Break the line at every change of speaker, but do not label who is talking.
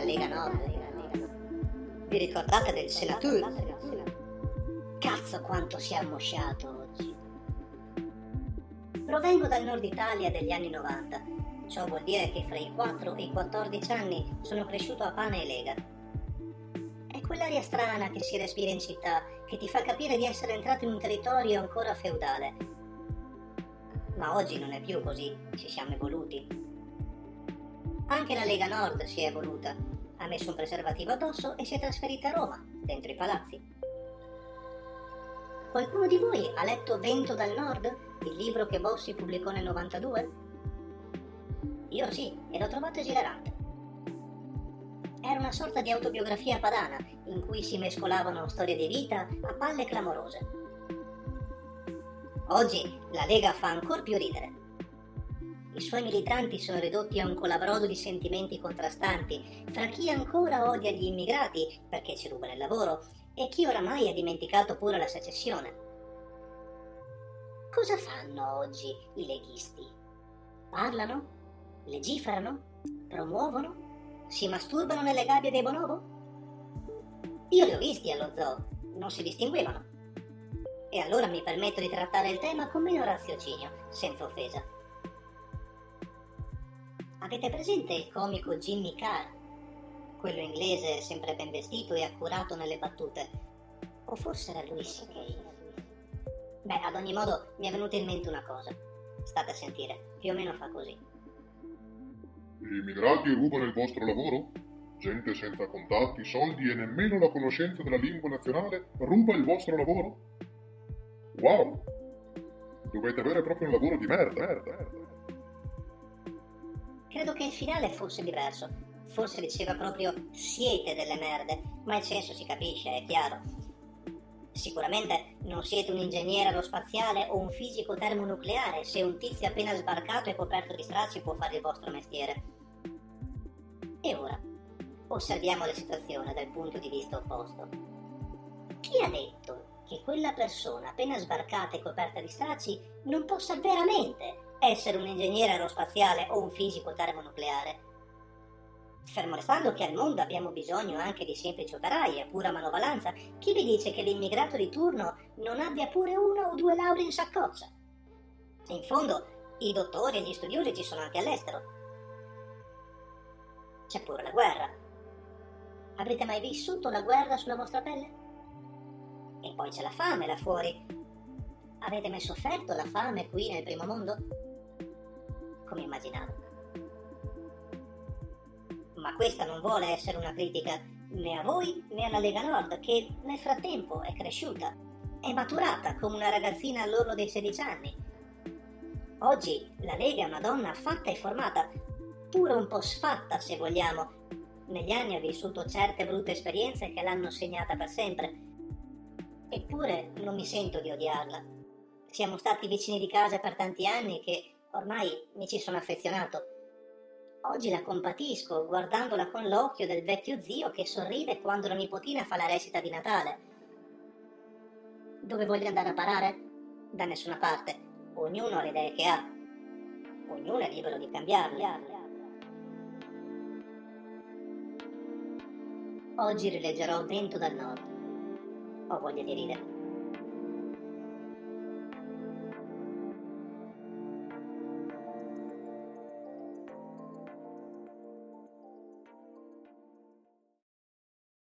Lega Nord. Vi ricordate del senatore? Cazzo quanto si è ammosciato oggi. Provengo dal nord Italia degli anni 90. Ciò vuol dire che fra i 4 e i 14 anni sono cresciuto a pane e lega. È quell'aria strana che si respira in città che ti fa capire di essere entrato in un territorio ancora feudale. Ma oggi non è più così, ci siamo evoluti. Anche la Lega Nord si è evoluta, ha messo un preservativo addosso e si è trasferita a Roma, dentro i palazzi. Qualcuno di voi ha letto Vento dal Nord, il libro che Bossi pubblicò nel 92? Io sì, e l'ho trovato esilarante. Era una sorta di autobiografia padana, in cui si mescolavano storie di vita a palle clamorose. Oggi la Lega fa ancora più ridere. I suoi militanti sono ridotti a un colabrodo di sentimenti contrastanti fra chi ancora odia gli immigrati perché ci rubano il lavoro e chi oramai ha dimenticato pure la secessione. Cosa fanno oggi i leghisti? Parlano? Legiferano? Promuovono? Si masturbano nelle gabbie dei bonobo? Io li ho visti allo zoo, non si distinguevano. E allora mi permetto di trattare il tema con meno raziocinio, senza offesa. Avete presente il comico Jimmy Carr? Quello inglese sempre ben vestito e accurato nelle battute. O forse era Louis C.K. Beh, ad ogni modo mi è venuta in mente una cosa. State a sentire, più o meno fa così.
Gli immigrati rubano il vostro lavoro? Gente senza contatti, soldi e nemmeno la conoscenza della lingua nazionale ruba il vostro lavoro? Wow! Dovete avere proprio un lavoro di merda, merda, merda.
Credo che il finale fosse diverso. Forse diceva proprio siete delle merde, ma il senso si capisce, è chiaro. Sicuramente non siete un ingegnere aerospaziale o un fisico termonucleare se un tizio appena sbarcato e coperto di stracci può fare il vostro mestiere. E ora, osserviamo la situazione dal punto di vista opposto. Chi ha detto che quella persona appena sbarcata e coperta di stracci non possa veramente essere un ingegnere aerospaziale o un fisico termonucleare. Fermo restando che al mondo abbiamo bisogno anche di semplici operai a pura manovalanza, chi vi dice che l'immigrato di turno non abbia pure una o due lauree in saccoccia? In fondo, i dottori e gli studiosi ci sono anche all'estero. C'è pure la guerra. Avrete mai vissuto la guerra sulla vostra pelle? E poi c'è la fame là fuori. Avete mai sofferto la fame qui nel primo mondo? Come immaginavo. Ma questa non vuole essere una critica né a voi né alla Lega Nord, che nel frattempo è cresciuta, è maturata come una ragazzina all'orlo dei 16 anni. Oggi la Lega è una donna fatta e formata, pure un po' sfatta se vogliamo. Negli anni ha vissuto certe brutte esperienze che l'hanno segnata per sempre. Eppure non mi sento di odiarla. Siamo stati vicini di casa per tanti anni che Ormai mi ci sono affezionato. Oggi la compatisco guardandola con l'occhio del vecchio zio che sorride quando la nipotina fa la recita di Natale. Dove voglio andare a parare? Da nessuna parte. Ognuno ha le idee che ha. Ognuno è libero di cambiarle. Oggi rileggerò Vento dal Nord. Ho voglia di ridere.